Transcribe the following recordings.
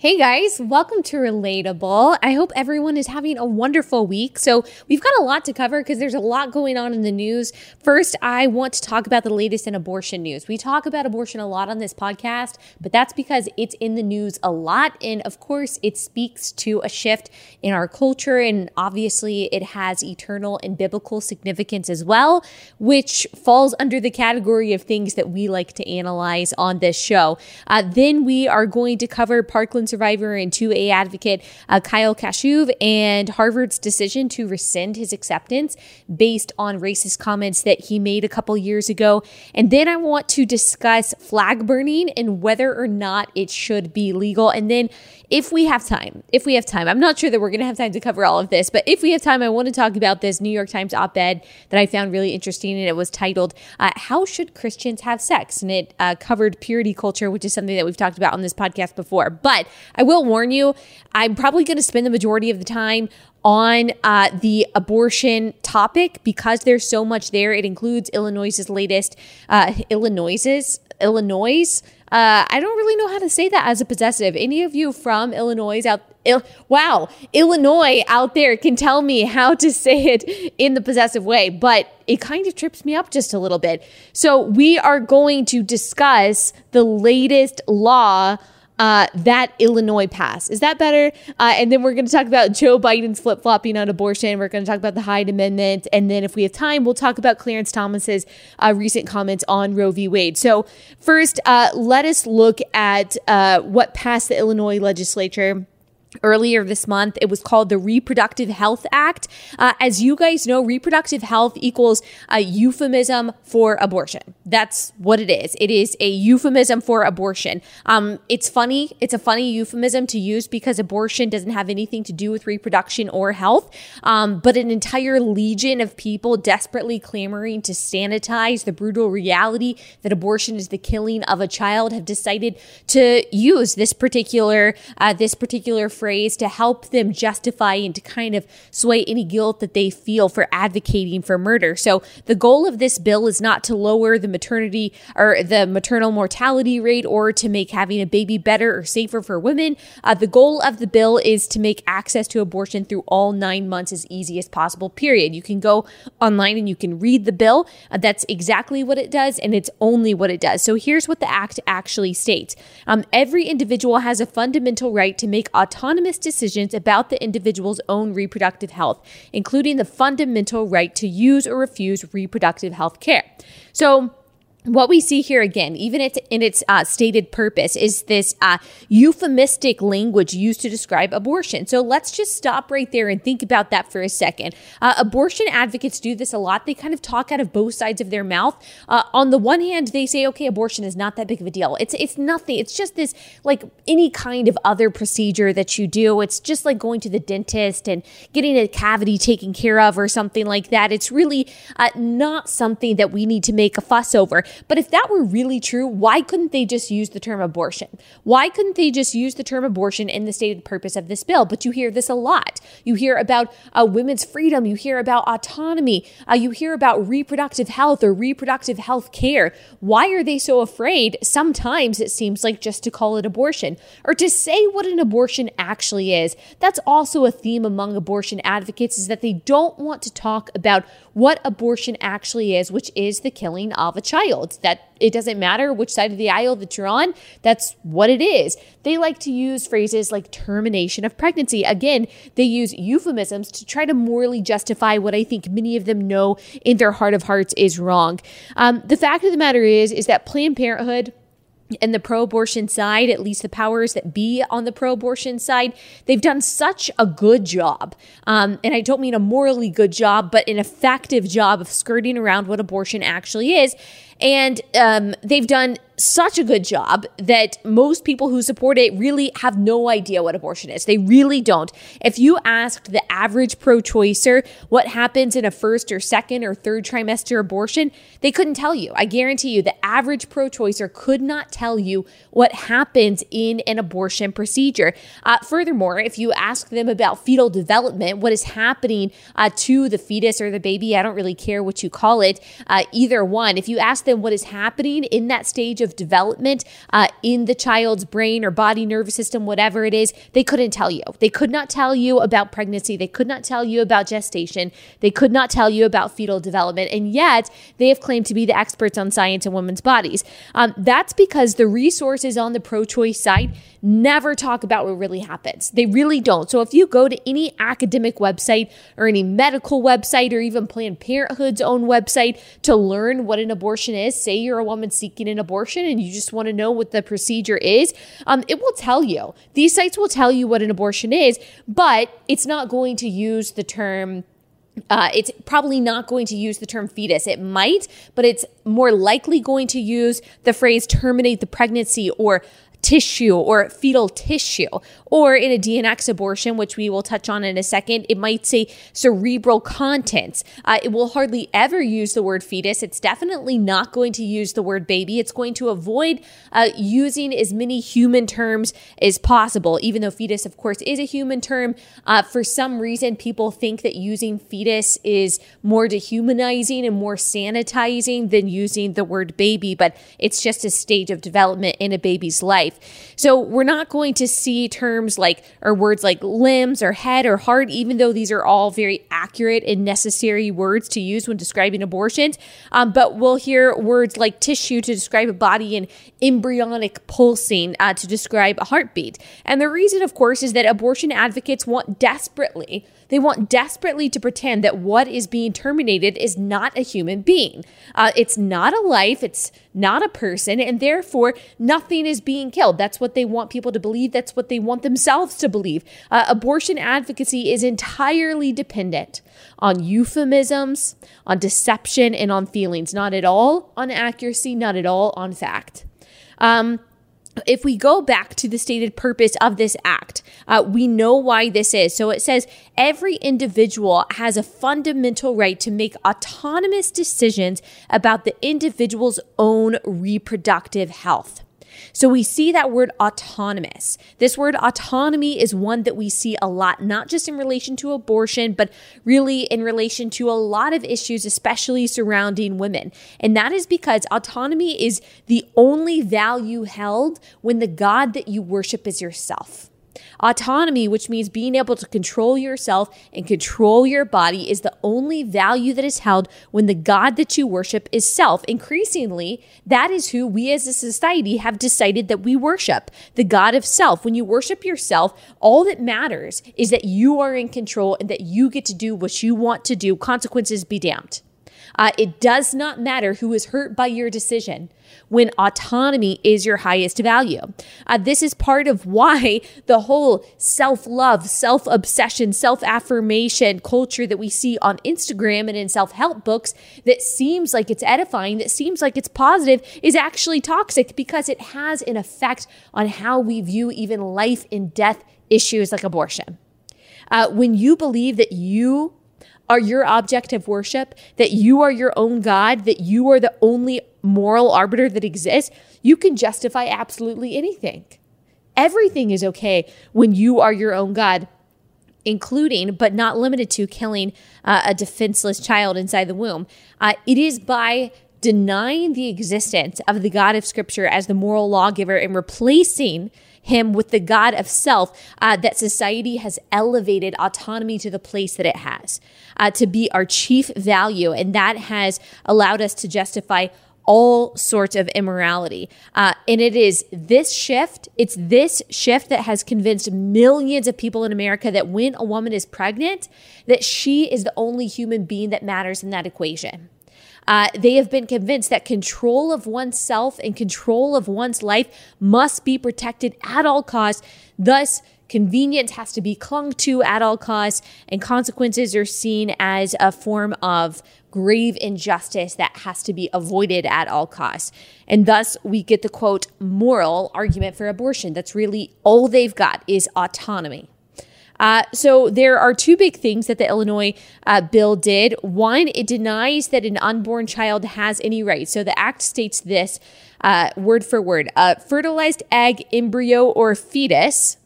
Hey guys, welcome to Relatable. I hope everyone is having a wonderful week. So, we've got a lot to cover because there's a lot going on in the news. First, I want to talk about the latest in abortion news. We talk about abortion a lot on this podcast, but that's because it's in the news a lot. And of course, it speaks to a shift in our culture. And obviously, it has eternal and biblical significance as well, which falls under the category of things that we like to analyze on this show. Uh, then we are going to cover Parkland survivor and 2A advocate uh, Kyle Kashuv and Harvard's decision to rescind his acceptance based on racist comments that he made a couple years ago. And then I want to discuss flag burning and whether or not it should be legal. And then if we have time, if we have time, I'm not sure that we're going to have time to cover all of this, but if we have time, I want to talk about this New York Times op ed that I found really interesting. And it was titled, uh, How Should Christians Have Sex? And it uh, covered purity culture, which is something that we've talked about on this podcast before. But I will warn you, I'm probably going to spend the majority of the time on uh, the abortion topic because there's so much there. It includes Illinois's latest, uh, Illinois's, Illinois. Uh, I don't really know how to say that as a possessive. Any of you from Illinois out, Il- wow, Illinois out there can tell me how to say it in the possessive way, but it kind of trips me up just a little bit. So we are going to discuss the latest law uh, that Illinois pass. Is that better? Uh, and then we're going to talk about Joe Biden's flip flopping on abortion. We're going to talk about the Hyde Amendment. And then if we have time, we'll talk about Clarence Thomas's uh, recent comments on Roe v. Wade. So, first, uh, let us look at uh, what passed the Illinois legislature earlier this month. It was called the Reproductive Health Act. Uh, as you guys know, reproductive health equals a euphemism for abortion. That's what it is. It is a euphemism for abortion. Um, it's funny. It's a funny euphemism to use because abortion doesn't have anything to do with reproduction or health. Um, but an entire legion of people desperately clamoring to sanitize the brutal reality that abortion is the killing of a child have decided to use this particular uh, this particular phrase to help them justify and to kind of sway any guilt that they feel for advocating for murder. So the goal of this bill is not to lower the maternity or the maternal mortality rate or to make having a baby better or safer for women. Uh, the goal of the bill is to make access to abortion through all nine months as easy as possible, period. You can go online and you can read the bill. Uh, that's exactly what it does, and it's only what it does. So here's what the act actually states um, Every individual has a fundamental right to make autonomous autonomous decisions about the individual's own reproductive health, including the fundamental right to use or refuse reproductive health care. So, what we see here again, even in its uh, stated purpose, is this uh, euphemistic language used to describe abortion. So let's just stop right there and think about that for a second. Uh, abortion advocates do this a lot. They kind of talk out of both sides of their mouth. Uh, on the one hand, they say, "Okay, abortion is not that big of a deal. It's it's nothing. It's just this like any kind of other procedure that you do. It's just like going to the dentist and getting a cavity taken care of or something like that. It's really uh, not something that we need to make a fuss over." But if that were really true, why couldn't they just use the term abortion? Why couldn't they just use the term abortion in the stated purpose of this bill? But you hear this a lot. You hear about uh, women's freedom. You hear about autonomy. Uh, you hear about reproductive health or reproductive health care. Why are they so afraid? Sometimes it seems like just to call it abortion or to say what an abortion actually is. That's also a theme among abortion advocates is that they don't want to talk about what abortion actually is, which is the killing of a child. That it doesn't matter which side of the aisle that you're on, that's what it is. They like to use phrases like termination of pregnancy. Again, they use euphemisms to try to morally justify what I think many of them know in their heart of hearts is wrong. Um, the fact of the matter is, is that Planned Parenthood and the pro abortion side, at least the powers that be on the pro abortion side, they've done such a good job. Um, and I don't mean a morally good job, but an effective job of skirting around what abortion actually is. And um, they've done such a good job that most people who support it really have no idea what abortion is. They really don't. If you asked the average pro choicer what happens in a first or second or third trimester abortion, they couldn't tell you. I guarantee you, the average pro choicer could not tell you what happens in an abortion procedure. Uh, furthermore, if you ask them about fetal development, what is happening uh, to the fetus or the baby, I don't really care what you call it, uh, either one. If you ask them what is happening in that stage of development uh, in the child's brain or body, nervous system, whatever it is, they couldn't tell you. They could not tell you about pregnancy. They could not tell you about gestation. They could not tell you about fetal development. And yet, they have claimed to be the experts on science and women's bodies. Um, that's because the resources on the pro choice side never talk about what really happens. They really don't. So if you go to any academic website or any medical website or even Planned Parenthood's own website to learn what an abortion is, say you're a woman seeking an abortion and you just want to know what the procedure is, um, it will tell you. These sites will tell you what an abortion is, but it's not going to use the term uh, it's probably not going to use the term fetus. It might, but it's more likely going to use the phrase terminate the pregnancy or tissue or fetal tissue. Or in a D&X abortion, which we will touch on in a second, it might say cerebral contents. Uh, it will hardly ever use the word fetus. It's definitely not going to use the word baby. It's going to avoid uh, using as many human terms as possible, even though fetus, of course, is a human term. Uh, for some reason, people think that using fetus is more dehumanizing and more sanitizing than using the word baby, but it's just a stage of development in a baby's life life. So we're not going to see terms like, or words like limbs or head or heart, even though these are all very accurate and necessary words to use when describing abortions. Um, but we'll hear words like tissue to describe a body and embryonic pulsing uh, to describe a heartbeat. And the reason, of course, is that abortion advocates want desperately they want desperately to pretend that what is being terminated is not a human being. Uh, it's not a life, it's not a person, and therefore nothing is being killed. That's what they want people to believe. That's what they want themselves to believe. Uh, abortion advocacy is entirely dependent on euphemisms, on deception, and on feelings, not at all on accuracy, not at all on fact. Um, if we go back to the stated purpose of this act, uh, we know why this is. So it says every individual has a fundamental right to make autonomous decisions about the individual's own reproductive health. So we see that word autonomous. This word autonomy is one that we see a lot, not just in relation to abortion, but really in relation to a lot of issues, especially surrounding women. And that is because autonomy is the only value held when the God that you worship is yourself. Autonomy, which means being able to control yourself and control your body, is the only value that is held when the God that you worship is self. Increasingly, that is who we as a society have decided that we worship the God of self. When you worship yourself, all that matters is that you are in control and that you get to do what you want to do. Consequences be damned. Uh, it does not matter who is hurt by your decision when autonomy is your highest value. Uh, this is part of why the whole self love, self obsession, self affirmation culture that we see on Instagram and in self help books that seems like it's edifying, that seems like it's positive, is actually toxic because it has an effect on how we view even life and death issues like abortion. Uh, when you believe that you are your object of worship, that you are your own God, that you are the only moral arbiter that exists, you can justify absolutely anything. Everything is okay when you are your own God, including but not limited to killing uh, a defenseless child inside the womb. Uh, it is by denying the existence of the God of Scripture as the moral lawgiver and replacing him with the God of self, uh, that society has elevated autonomy to the place that it has, uh, to be our chief value. And that has allowed us to justify all sorts of immorality. Uh, and it is this shift, it's this shift that has convinced millions of people in America that when a woman is pregnant, that she is the only human being that matters in that equation. Uh, they have been convinced that control of oneself and control of one's life must be protected at all costs. Thus, convenience has to be clung to at all costs, and consequences are seen as a form of grave injustice that has to be avoided at all costs. And thus, we get the quote moral argument for abortion. That's really all they've got is autonomy. Uh, so there are two big things that the Illinois uh, bill did. One, it denies that an unborn child has any rights. So the act states this uh, word for word: a fertilized egg, embryo, or fetus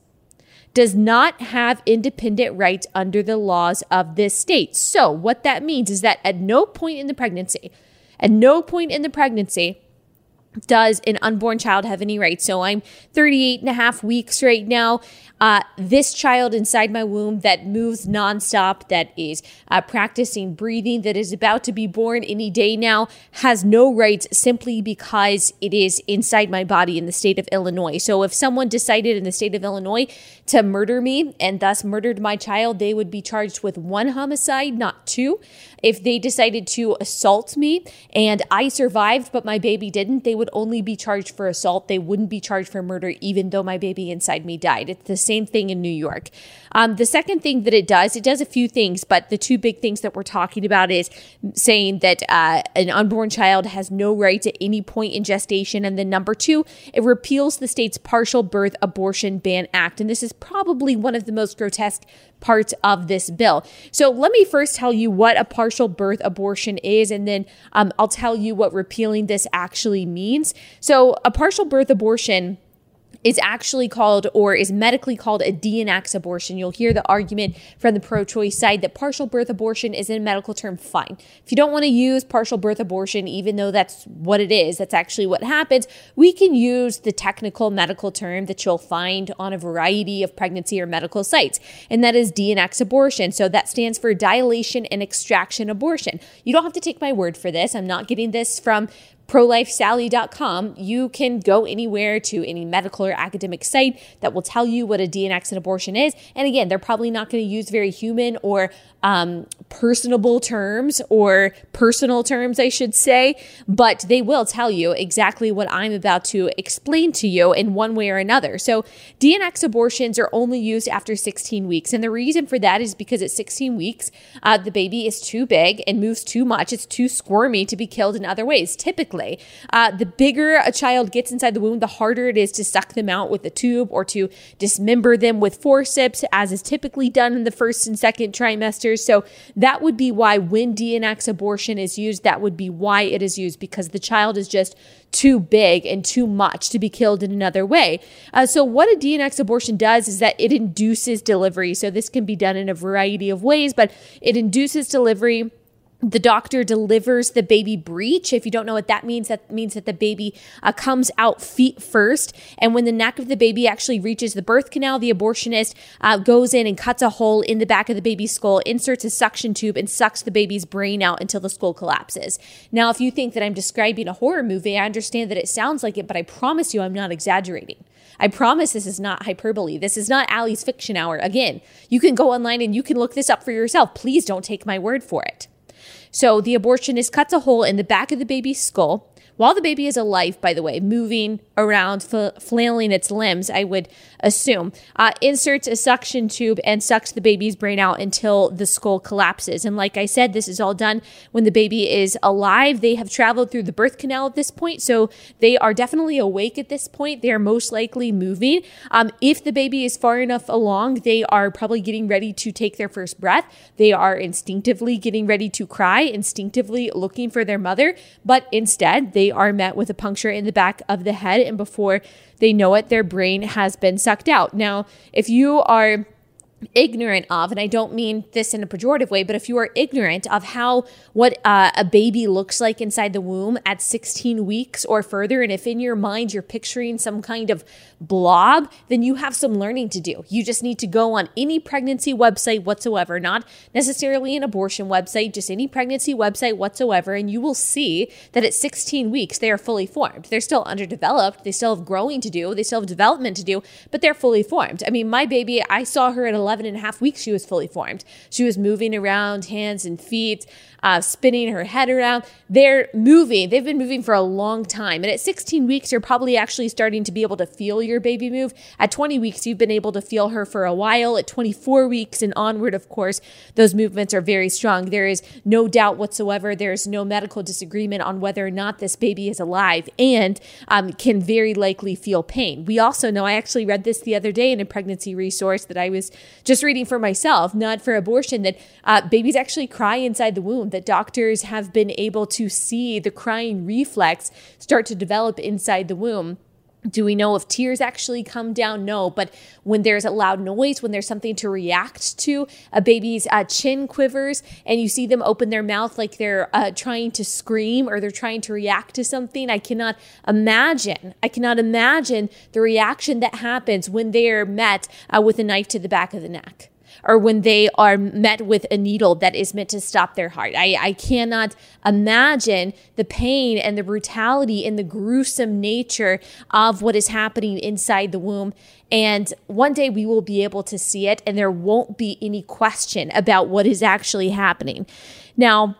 does not have independent rights under the laws of this state. So what that means is that at no point in the pregnancy At no point in the pregnancy does an unborn child have any rights? So I'm 38 and a half weeks right now. Uh, this child inside my womb that moves nonstop, that is uh, practicing breathing, that is about to be born any day now, has no rights simply because it is inside my body in the state of Illinois. So if someone decided in the state of Illinois to murder me and thus murdered my child, they would be charged with one homicide, not two. If they decided to assault me and I survived, but my baby didn't, they would only be charged for assault. They wouldn't be charged for murder, even though my baby inside me died. It's the same thing in New York. Um, the second thing that it does, it does a few things, but the two big things that we're talking about is saying that uh, an unborn child has no right at any point in gestation. And then number two, it repeals the state's partial birth abortion ban act. And this is probably one of the most grotesque parts of this bill. So let me first tell you what a partial birth abortion is, and then um, I'll tell you what repealing this actually means. So a partial birth abortion is actually called or is medically called a D&X abortion. You'll hear the argument from the pro choice side that partial birth abortion is in medical term fine. If you don't want to use partial birth abortion, even though that's what it is, that's actually what happens, we can use the technical medical term that you'll find on a variety of pregnancy or medical sites, and that is D&X abortion. So that stands for dilation and extraction abortion. You don't have to take my word for this. I'm not getting this from prolifesally.com, you can go anywhere to any medical or academic site that will tell you what a D&X and abortion is. And again, they're probably not going to use very human or um, personable terms or personal terms, I should say, but they will tell you exactly what I'm about to explain to you in one way or another. So, D&X abortions are only used after 16 weeks. And the reason for that is because at 16 weeks, uh, the baby is too big and moves too much. It's too squirmy to be killed in other ways. Typically, uh, the bigger a child gets inside the womb, the harder it is to suck them out with a tube or to dismember them with forceps, as is typically done in the first and second trimesters. So that would be why when D&X abortion is used, that would be why it is used because the child is just too big and too much to be killed in another way. Uh, so, what a D&X abortion does is that it induces delivery. So, this can be done in a variety of ways, but it induces delivery the doctor delivers the baby breech. If you don't know what that means, that means that the baby uh, comes out feet first. And when the neck of the baby actually reaches the birth canal, the abortionist uh, goes in and cuts a hole in the back of the baby's skull, inserts a suction tube, and sucks the baby's brain out until the skull collapses. Now, if you think that I'm describing a horror movie, I understand that it sounds like it, but I promise you I'm not exaggerating. I promise this is not hyperbole. This is not Allie's Fiction Hour. Again, you can go online and you can look this up for yourself. Please don't take my word for it. So the abortionist cuts a hole in the back of the baby's skull while the baby is alive, by the way, moving around, flailing its limbs, I would assume, uh, inserts a suction tube and sucks the baby's brain out until the skull collapses. And like I said, this is all done when the baby is alive. They have traveled through the birth canal at this point, so they are definitely awake at this point. They are most likely moving. Um, if the baby is far enough along, they are probably getting ready to take their first breath. They are instinctively getting ready to cry, instinctively looking for their mother, but instead they are met with a puncture in the back of the head. And before they know it, their brain has been sucked out. Now, if you are ignorant of, and I don't mean this in a pejorative way, but if you are ignorant of how what uh, a baby looks like inside the womb at 16 weeks or further, and if in your mind you're picturing some kind of blob, then you have some learning to do. You just need to go on any pregnancy website whatsoever, not necessarily an abortion website, just any pregnancy website whatsoever, and you will see that at 16 weeks they are fully formed. They're still underdeveloped, they still have growing to do, they still have development to do, but they're fully formed. I mean, my baby, I saw her at 11 11 and a half weeks, she was fully formed. She was moving around, hands and feet, uh, spinning her head around. They're moving. They've been moving for a long time. And at 16 weeks, you're probably actually starting to be able to feel your baby move. At 20 weeks, you've been able to feel her for a while. At 24 weeks and onward, of course, those movements are very strong. There is no doubt whatsoever. There's no medical disagreement on whether or not this baby is alive and um, can very likely feel pain. We also know, I actually read this the other day in a pregnancy resource that I was just reading for myself, not for abortion, that uh, babies actually cry inside the womb that doctors have been able to see the crying reflex start to develop inside the womb Do we know if tears actually come down? No. But when there's a loud noise, when there's something to react to, a baby's uh, chin quivers and you see them open their mouth like they're uh, trying to scream or they're trying to react to something, I cannot imagine. I cannot imagine the reaction that happens when they are met uh, with a knife to the back of the neck or when they are met with a needle that is meant to stop their heart. I, I cannot imagine the pain and the brutality and the gruesome nature of what is happening inside the womb. And one day we will be able to see it, and there won't be any question about what is actually happening. Now,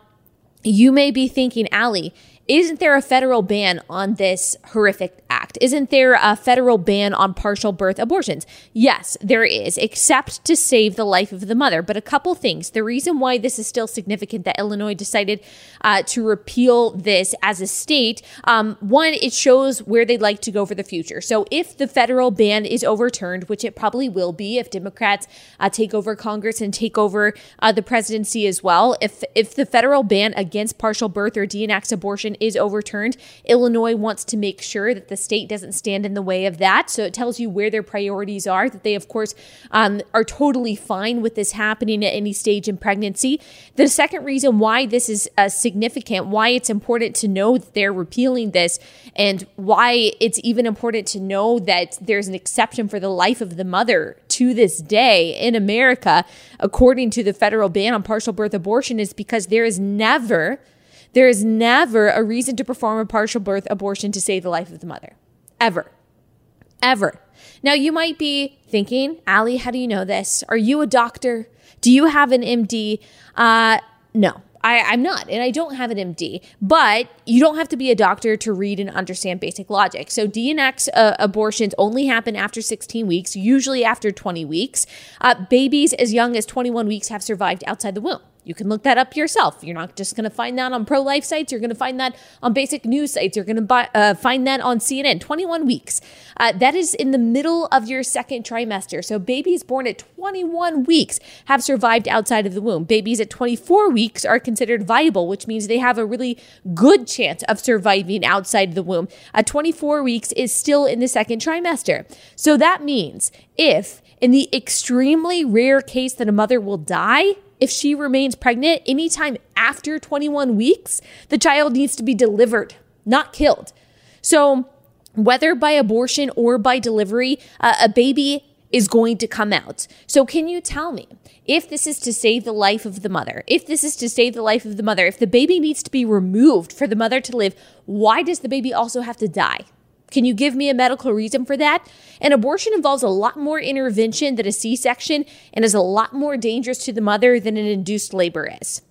you may be thinking, Allie, isn't there a federal ban on this horrific act? Isn't there a federal ban on partial birth abortions? Yes, there is, except to save the life of the mother. But a couple things. The reason why this is still significant that Illinois decided uh, to repeal this as a state, um, one, it shows where they'd like to go for the future. So if the federal ban is overturned, which it probably will be if Democrats uh, take over Congress and take over uh, the presidency as well, if if the federal ban against partial birth or D&X abortion is overturned, Illinois wants to make sure that the state doesn't stand in the way of that. So it tells you where their priorities are, that they, of course, um, are totally fine with this happening at any stage in pregnancy. The second reason why this is uh, significant, why it's important to know that they're repealing this, and why it's even important to know that there's an exception for the life of the mother to this day in America, according to the federal ban on partial birth abortion, is because there is never there is never a reason to perform a partial birth abortion to save the life of the mother. Ever. Ever. Now, you might be thinking, Allie, how do you know this? Are you a doctor? Do you have an MD? Uh, no, I, am not, and I don't have an MD, but you don't have to be a doctor to read and understand basic logic. So, D&X uh, abortions only happen after 16 weeks, usually after 20 weeks. Uh, babies as young as 21 weeks have survived outside the womb. You can look that up yourself. You're not just going to find that on pro life sites. You're going to find that on basic news sites. You're going to uh, find that on CNN. 21 weeks. Uh, that is in the middle of your second trimester. So babies born at 21 weeks have survived outside of the womb. Babies at 24 weeks are considered viable, which means they have a really good chance of surviving outside of the womb. At 24 weeks is still in the second trimester. So that means if in the extremely rare case that a mother will die, if she remains pregnant anytime after 21 weeks, the child needs to be delivered, not killed. So, whether by abortion or by delivery, uh, a baby is going to come out. So, can you tell me if this is to save the life of the mother, if this is to save the life of the mother, if the baby needs to be removed for the mother to live, why does the baby also have to die? Can you give me a medical reason for that? An abortion involves a lot more intervention than a C section and is a lot more dangerous to the mother than an induced labor is.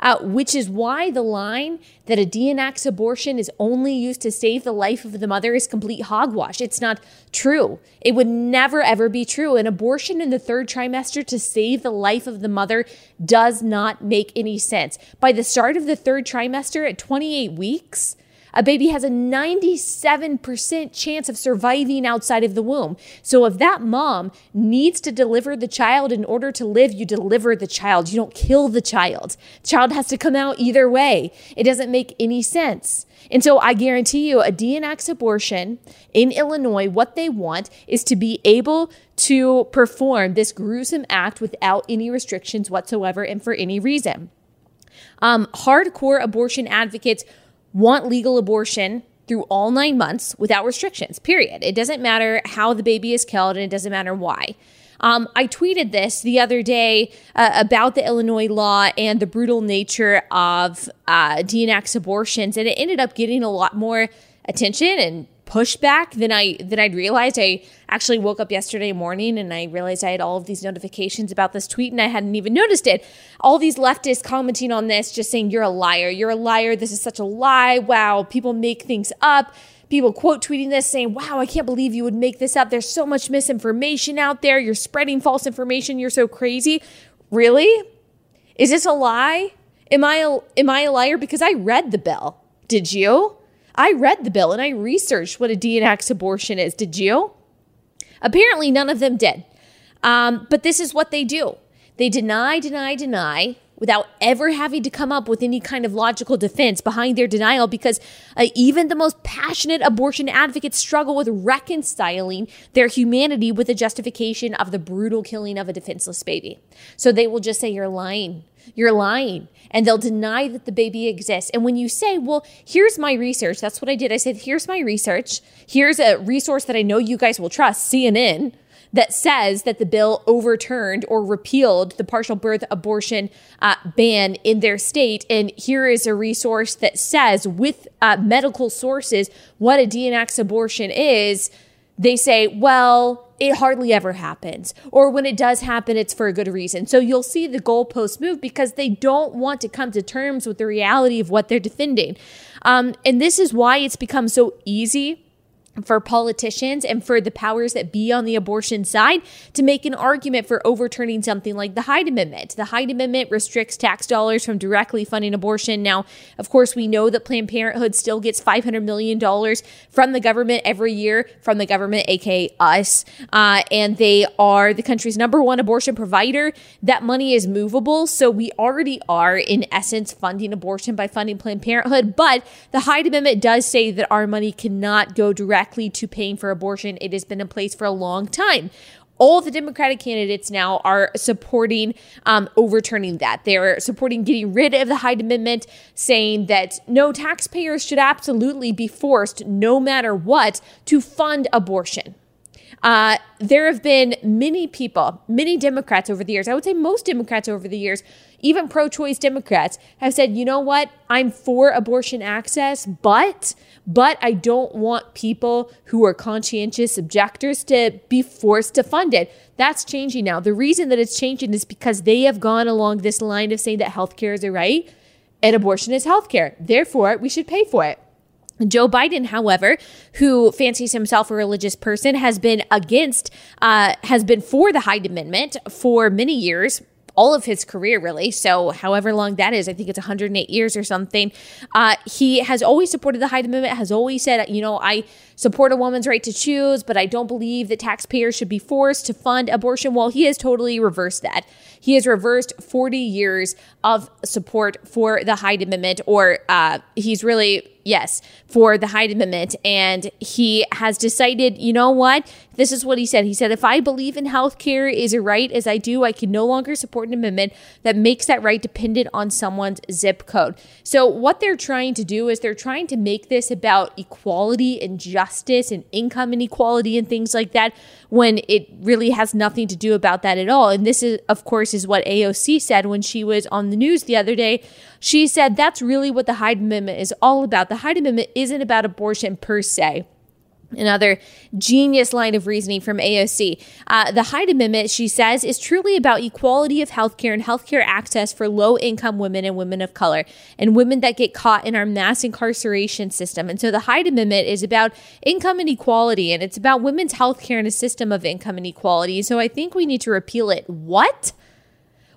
Uh, which is why the line that a D&X abortion is only used to save the life of the mother is complete hogwash. It's not true. It would never, ever be true. An abortion in the third trimester to save the life of the mother does not make any sense. By the start of the third trimester at 28 weeks, a baby has a 97% chance of surviving outside of the womb. So if that mom needs to deliver the child in order to live, you deliver the child. You don't kill the child. Child has to come out either way. It doesn't make any sense. And so I guarantee you a D&X abortion in Illinois, what they want is to be able to perform this gruesome act without any restrictions whatsoever and for any reason. Um, hardcore abortion advocates want legal abortion through all nine months without restrictions, period. It doesn't matter how the baby is killed and it doesn't matter why. Um, I tweeted this the other day uh, about the Illinois law and the brutal nature of uh, D&X abortions, and it ended up getting a lot more attention and pushback than I than I'd realized. I actually woke up yesterday morning and I realized I had all of these notifications about this tweet and I hadn't even noticed it. All these leftists commenting on this, just saying you're a liar, you're a liar. This is such a lie. Wow, people make things up. People quote tweeting this saying, "Wow, I can't believe you would make this up. There's so much misinformation out there. You're spreading false information. You're so crazy." Really? Is this a lie? Am I a, am I a liar because I read the bill? Did you? I read the bill and I researched what a D&X abortion is. Did you? Apparently, none of them did. Um, but this is what they do they deny, deny, deny without ever having to come up with any kind of logical defense behind their denial because uh, even the most passionate abortion advocates struggle with reconciling their humanity with the justification of the brutal killing of a defenseless baby. So they will just say, You're lying. You're lying. And they'll deny that the baby exists. And when you say, Well, here's my research, that's what I did. I said, Here's my research. Here's a resource that I know you guys will trust, CNN that says that the bill overturned or repealed the partial birth abortion uh, ban in their state. And here is a resource that says, with uh, medical sources, what a D&X abortion is. They say, well, it hardly ever happens. Or when it does happen, it's for a good reason. So you'll see the goalposts move because they don't want to come to terms with the reality of what they're defending. Um, and this is why it's become so easy for politicians and for the powers that be on the abortion side to make an argument for overturning something like the Hyde Amendment. The Hyde Amendment restricts tax dollars from directly funding abortion. Now, of course, we know that Planned Parenthood still gets $500 million from the government every year, from the government, aka us, uh, and they are the country's number one abortion provider. That money is movable, so we already are, in essence, funding abortion by funding Planned Parenthood. But the Hyde Amendment does say that our money cannot go directly directly to paying for abortion. It has been in place for a long time all the Democratic candidates now are supporting um, overturning that. They're supporting getting rid of the Hyde Amendment, saying that no taxpayers should absolutely be forced, no matter what, to fund abortion. Uh, there have been many people, many Democrats over the years, I would say most Democrats over the years, even pro choice Democrats have said, you know what? I'm for abortion access, but but I don't want people who are conscientious objectors to be forced to fund it. That's changing now. The reason that it's changing is because they have gone along this line of saying that healthcare is a right and abortion is healthcare. Therefore, we should pay for it. Joe Biden, however, who fancies himself a religious person, has been against, uh, has been for the Hyde Amendment for many years, all of his career, really. So, however long that is, I think it's 108 years or something. Uh, he has always supported the Hyde Amendment, has always said, you know, I support a woman's right to choose, but I don't believe that taxpayers should be forced to fund abortion. Well, he has totally reversed that. He has reversed 40 years of support for the Hyde Amendment, or uh, he's really yes, for the Hyde Amendment. And he has decided, you know what? This is what he said. He said, if I believe in healthcare is a right as I do, I can no longer support an amendment that makes that right dependent on someone's zip code. So, what they're trying to do is they're trying to make this about equality and justice and income inequality and things like that when it really has nothing to do about that at all. And this is, of course, is what AOC said when she was on the news the other day. She said that's really what the Hyde Amendment is all about. The Hyde Amendment isn't about abortion per se. Another genius line of reasoning from AOC. Uh, the Hyde Amendment, she says, is truly about equality of healthcare and healthcare access for low income women and women of color and women that get caught in our mass incarceration system. And so the Hyde Amendment is about income inequality and it's about women's healthcare in a system of income inequality. So I think we need to repeal it. What?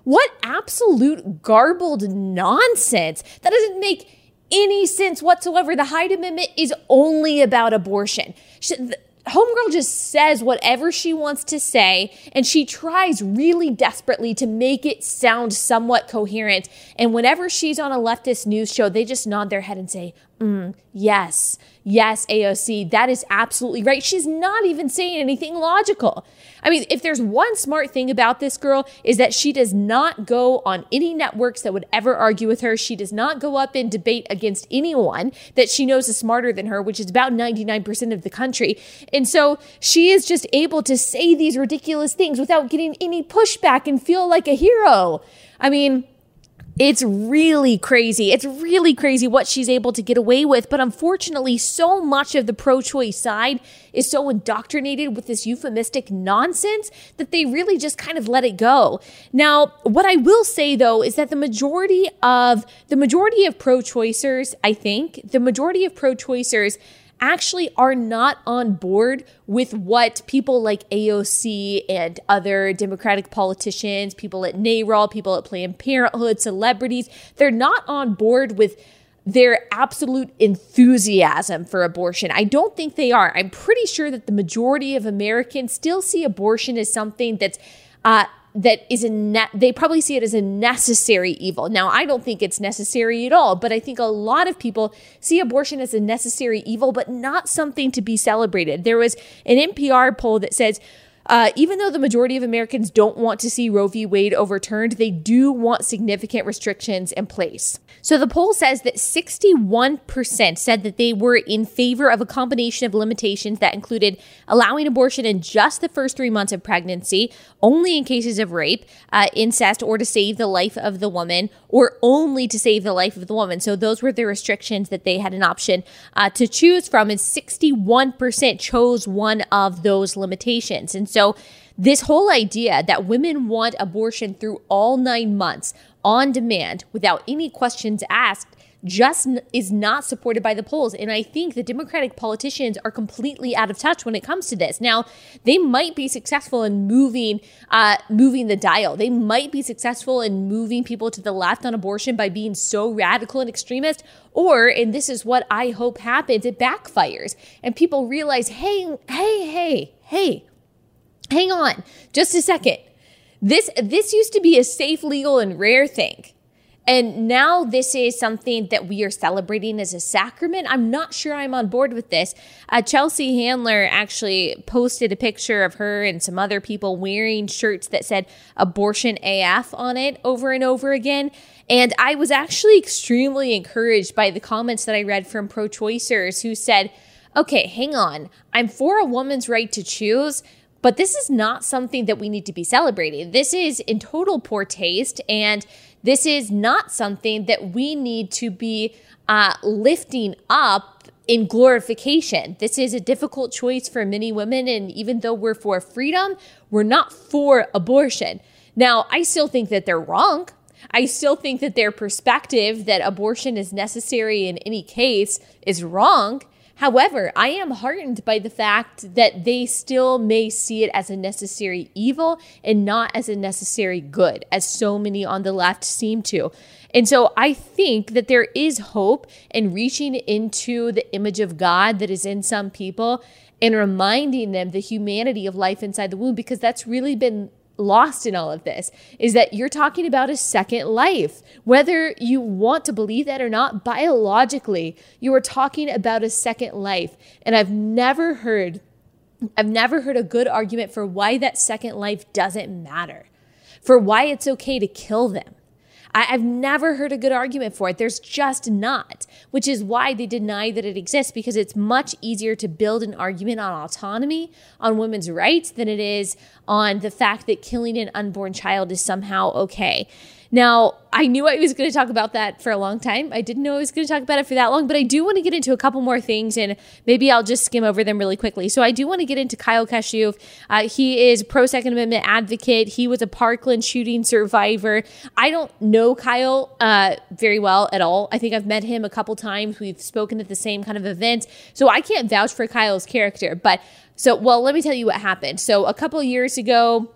What absolute garbled nonsense. That doesn't make any sense whatsoever. The Hyde Amendment is only about abortion. Homegirl just says whatever she wants to say, and she tries really desperately to make it sound somewhat coherent. And whenever she's on a leftist news show, they just nod their head and say, mm, Yes, yes, AOC, that is absolutely right. She's not even saying anything logical. I mean, if there's one smart thing about this girl is that she does not go on any networks that would ever argue with her. She does not go up in debate against anyone that she knows is smarter than her, which is about 99% of the country. So she is just able to say these ridiculous things without getting any pushback and feel like a hero. I mean, it's really crazy. It's really crazy what she's able to get away with. But unfortunately, so much of the pro choice side is so indoctrinated with this euphemistic nonsense that they really just kind of let it go. Now, what I will say though is that the majority of the majority of pro choicers, I think, the majority of pro choicers actually are not on board with what people like AOC and other Democratic politicians, people at NARAL, people at Planned Parenthood, celebrities, they're not on board with their absolute enthusiasm for abortion. I don't think they are. I'm pretty sure that the majority of Americans still see abortion as something that's uh, that is a ne- they probably see it as a necessary evil. Now, I don't think it's necessary at all, but I think a lot of people see abortion as a necessary evil, but not something to be celebrated. There was an NPR poll that says uh, even though the majority of Americans don't want to see Roe v. Wade overturned, they do want significant restrictions in place. So the poll says that 61% said that they were in favor of a combination of limitations that included allowing abortion in just the first three months of pregnancy, only in cases of rape, uh, incest, or to save the life of the woman, or only to save the life of the woman. So those were the restrictions that they had an option uh, to choose from, and 61% chose one of those limitations. And so this whole idea that women want abortion through all nine months on demand without any questions asked just is not supported by the polls. And I think the Democratic politicians are completely out of touch when it comes to this. Now, they might be successful in moving, uh, moving the dial. They might be successful in moving people to the left on abortion by being so radical and extremist. Or, and this is what I hope happens, it backfires and people realize, hey, hey, hey, hey, hang on just a second. This, this used to be a safe, legal, and rare thing. And now this is something that we are celebrating as a sacrament. I'm not sure I'm on board with this. Uh, Chelsea Handler actually posted a picture of her and some other people wearing shirts that said abortion AF on it over and over again. And I was actually extremely encouraged by the comments that I read from pro choicers who said, okay, hang on. I'm for a woman's right to choose, but this is not something that we need to be celebrating. This is in total poor taste, and this is not something that we need to be uh, lifting up in glorification. This is a difficult choice for many women, and even though we're for freedom, we're not for abortion. Now, I still think that they're wrong. I still think that their perspective that abortion is necessary in any case is wrong. However, I am heartened by the fact that they still may see it as a necessary evil and not as a necessary good, as so many on the left seem to. And so I think that there is hope in reaching into the image of God that is in some people and reminding them the humanity of life inside the womb, because that's really been lost in all of this is that you're talking about a second life. Whether you want to believe that or not, biologically, you are talking about a second life. And I've never heard I've never heard a good argument for why that second life doesn't matter. For why it's okay to kill them. I, have never heard a good argument for it. There's just not, which is why they deny that it exists because it's much easier to build an argument on autonomy, on women's rights, than it is on the fact that killing an unborn child is somehow okay. Now, I knew I was going to talk about that for a long time. I didn't know I was going to talk about it for that long, but I do want to get into a couple more things and maybe I'll just skim over them really quickly. So I do want to get into Kyle Kashuv. Uh, he is pro Second Amendment advocate. He was a Parkland shooting survivor. I don't know Kyle uh, very well at all. I think I've met him a couple times. We've spoken at the same kind of events. So I can't vouch for Kyle's character. But so, well, let me tell you what happened. So a couple years ago,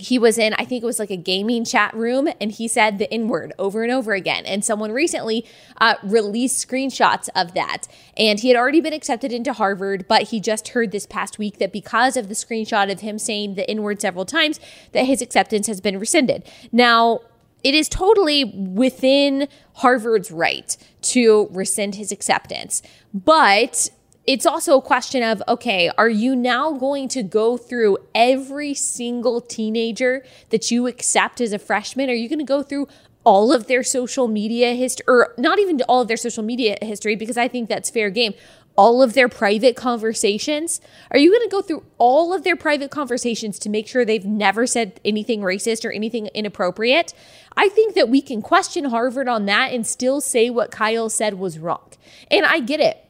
he was in, I think it was like a gaming chat room, and he said the N word over and over again. And someone recently uh, released screenshots of that. And he had already been accepted into Harvard, but he just heard this past week that because of the screenshot of him saying the N word several times, that his acceptance has been rescinded. Now, it is totally within Harvard's right to rescind his acceptance. But it's also a question of okay, are you now going to go through every single teenager that you accept as a freshman? Are you going to go through all of their social media history, or not even all of their social media history, because I think that's fair game. All of their private conversations. Are you going to go through all of their private conversations to make sure they've never said anything racist or anything inappropriate? I think that we can question Harvard on that and still say what Kyle said was wrong. And I get it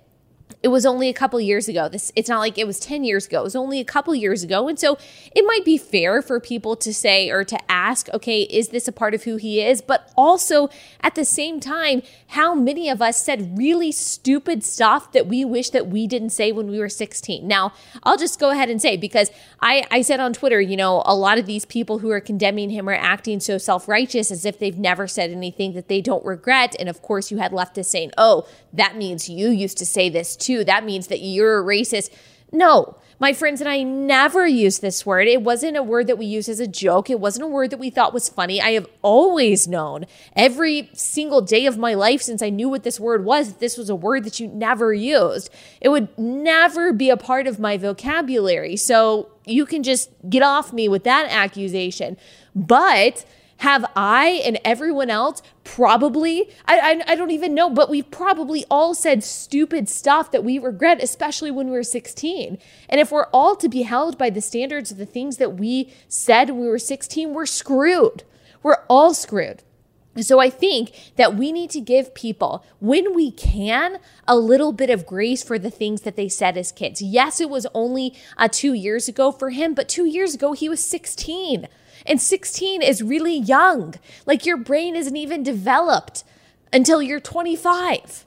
it was only a couple years ago. This it's not like it was 10 years ago. It was only a couple years ago. And so it might be fair for people to say or to ask, okay, is this a part of who he is? But also at the same time, how many of us said really stupid stuff that we wish that we didn't say when we were 16? Now, I'll just go ahead and say because I I said on Twitter, you know, a lot of these people who are condemning him are acting so self-righteous as if they've never said anything that they don't regret. And of course, you had leftists saying, "Oh, that means you used to say this too. That means that you're a racist. No, My friends and I never used this word. It wasn't a word that we used as a joke. It wasn't a word that we thought was funny. I have always known every single day of my life since I knew what this word was, this was a word that you never used. It would never be a part of my vocabulary. So you can just get off me with that accusation. But have I and everyone else probably, I, I, I, don't even know, but we've probably all said stupid stuff that we regret, especially when we were 16. And if we're all to be held by the standards of the things that we said when we were 16, we're screwed. We're all screwed. So I think that we need to give people, when we can, a little bit of grace for the things that they said as kids. Yes, it was only uh, two years ago for him, but two years ago he was 16. And 16 is really young. Like your brain isn't even developed until you're 25.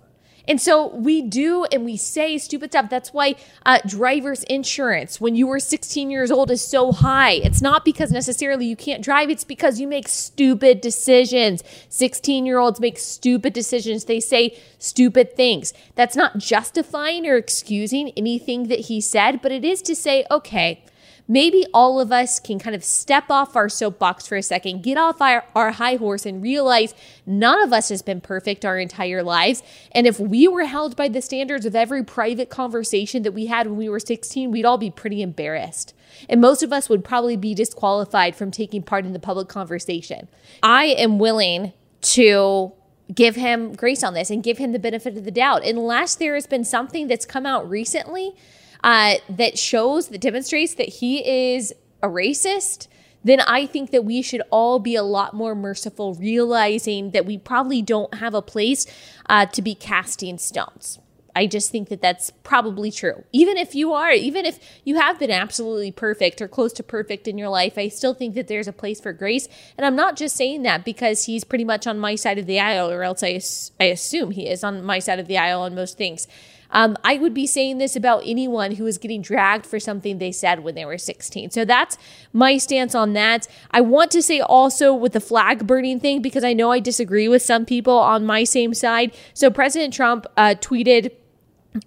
And so we do and we say stupid stuff. That's why uh, driver's insurance when you were 16 years old is so high. It's not because necessarily you can't drive, it's because you make stupid decisions. 16 year olds make stupid decisions. They say stupid things. That's not justifying or excusing anything that he said, but it is to say, okay, maybe all of us can kind of step off our soapbox for a second, get off our, our high horse, and realize none of us has been perfect our entire lives. And if we were held by the standards of every private conversation that we had when we were 16, we'd all be pretty embarrassed. And most of us would probably be disqualified from taking part in the public conversation. I am willing to give him grace on this and give him the benefit of the doubt. Unless there has been something that's come out recently uh, that shows, that demonstrates that he is a racist, then I think that we should all be a lot more merciful, realizing that we probably don't have a place uh, to be casting stones. I just think that that's probably true. Even if you are, even if you have been absolutely perfect or close to perfect in your life, I still think that there's a place for grace. And I'm not just saying that because he's pretty much on my side of the aisle, or else I, I assume he is on my side of the aisle on most things. Um, I would be saying this about anyone who is getting dragged for something they said when they were 16. So that's my stance on that. I want to say also with the flag burning thing, because I know I disagree with some people on my same side. So President Trump uh, tweeted,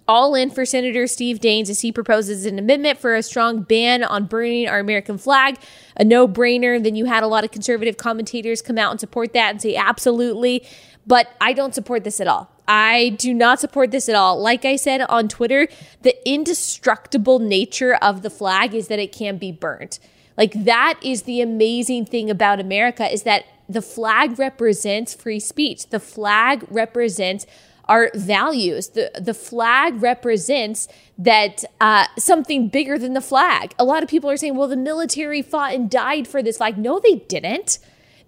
all in for Senator Steve Daines as he proposes an amendment for a strong ban on burning our American flag. A no brainer. Then you had a lot of conservative commentators come out and support that and say, absolutely. But I don't support this at all. I do not support this at all. Like I said on Twitter, the indestructible nature of the flag is that it can be burnt. Like that is the amazing thing about America is that the flag represents free speech. The flag represents our values. The the flag represents that uh, something bigger than the flag. A lot of people are saying, "Well, the military fought and died for this flag." No, they didn't.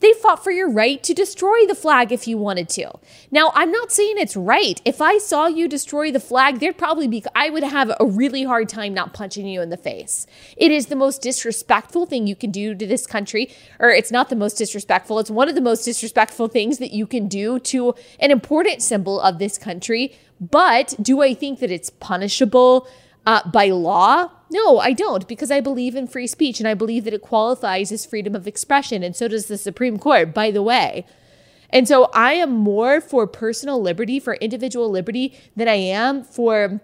They fought for your right to destroy the flag if you wanted to. Now, I'm not saying it's right. If I saw you destroy the flag, there'd probably be, I would have a really hard time not punching you in the face. It is the most disrespectful thing you can do to this country, or it's not the most disrespectful, it's one of the most disrespectful things that you can do to an important symbol of this country. But do I think that it's punishable? Uh, by law? No, I don't, because I believe in free speech and I believe that it qualifies as freedom of expression. And so does the Supreme Court, by the way. And so I am more for personal liberty, for individual liberty, than I am for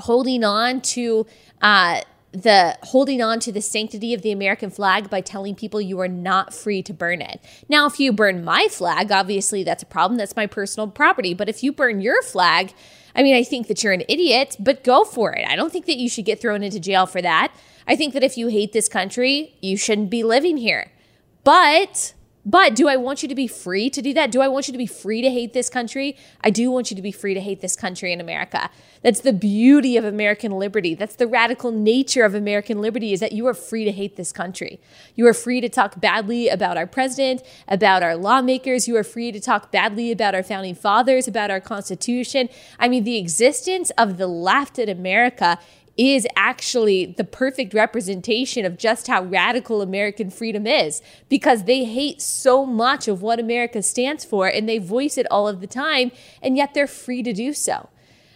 holding on to uh, the holding on to the sanctity of the American flag by telling people you are not free to burn it. Now, if you burn my flag, obviously that's a problem. That's my personal property. But if you burn your flag, I mean, I think that you're an idiot, but go for it. I don't think that you should get thrown into jail for that. I think that if you hate this country, you shouldn't be living here. But but do I want you to be free to do that? Do I want you to be free to hate this country? I do want you to be free to hate this country in America. That's the beauty of American liberty. That's the radical nature of American liberty is that you are free to hate this country. You are free to talk badly about our president, about our lawmakers. You are free to talk badly about our founding fathers, about our constitution. I mean, the existence of the left in America is actually the perfect representation of just how radical American freedom is because they hate so much of what America stands for and they voice it all of the time, and yet they're free to do so.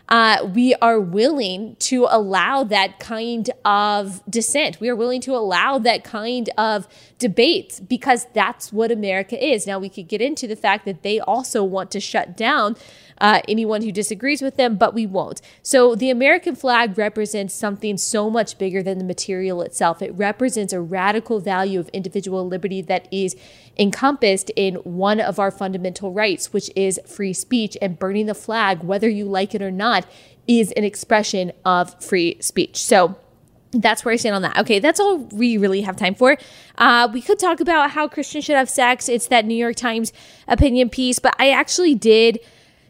Uh, we are willing to allow that kind of dissent. We are willing to allow that kind of debate because that's what America is. Now, we could get into the fact that they also want to shut down uh, anyone who disagrees with them, but we won't. So the American flag represents something so much bigger than the material itself. It represents a radical value of individual liberty that is encompassed in one of our fundamental rights, which is free speech. And burning the flag, whether you like it or not, is an expression of free speech. So, that's where I stand on that. Okay, that's all we really have time for. Uh, we could talk about how Christians should have sex. It's that New York Times opinion piece, but I actually did.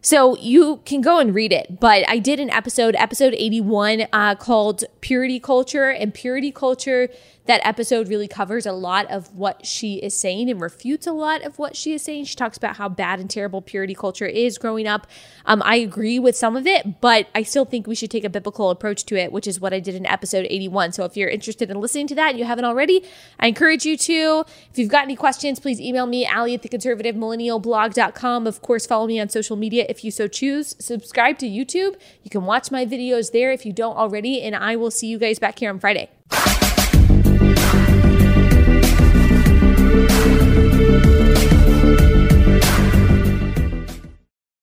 So you can go and read it. But I did an episode, episode 81, uh, called Purity Culture. And Purity Culture that episode really covers a lot of what she is saying and refutes a lot of what she is saying. She talks about how bad and terrible purity culture is growing up. Um, I agree with some of it, but I still think we should take a biblical approach to it, which is what I did in episode 81. So if you're interested in listening to that and you haven't already, I encourage you to. If you've got any questions, please email me, Allie at theconservativemillennialblog.com. Of course, follow me on social media if you so choose. Subscribe to YouTube. You can watch my videos there if you don't already, and I will see you guys back here on Friday.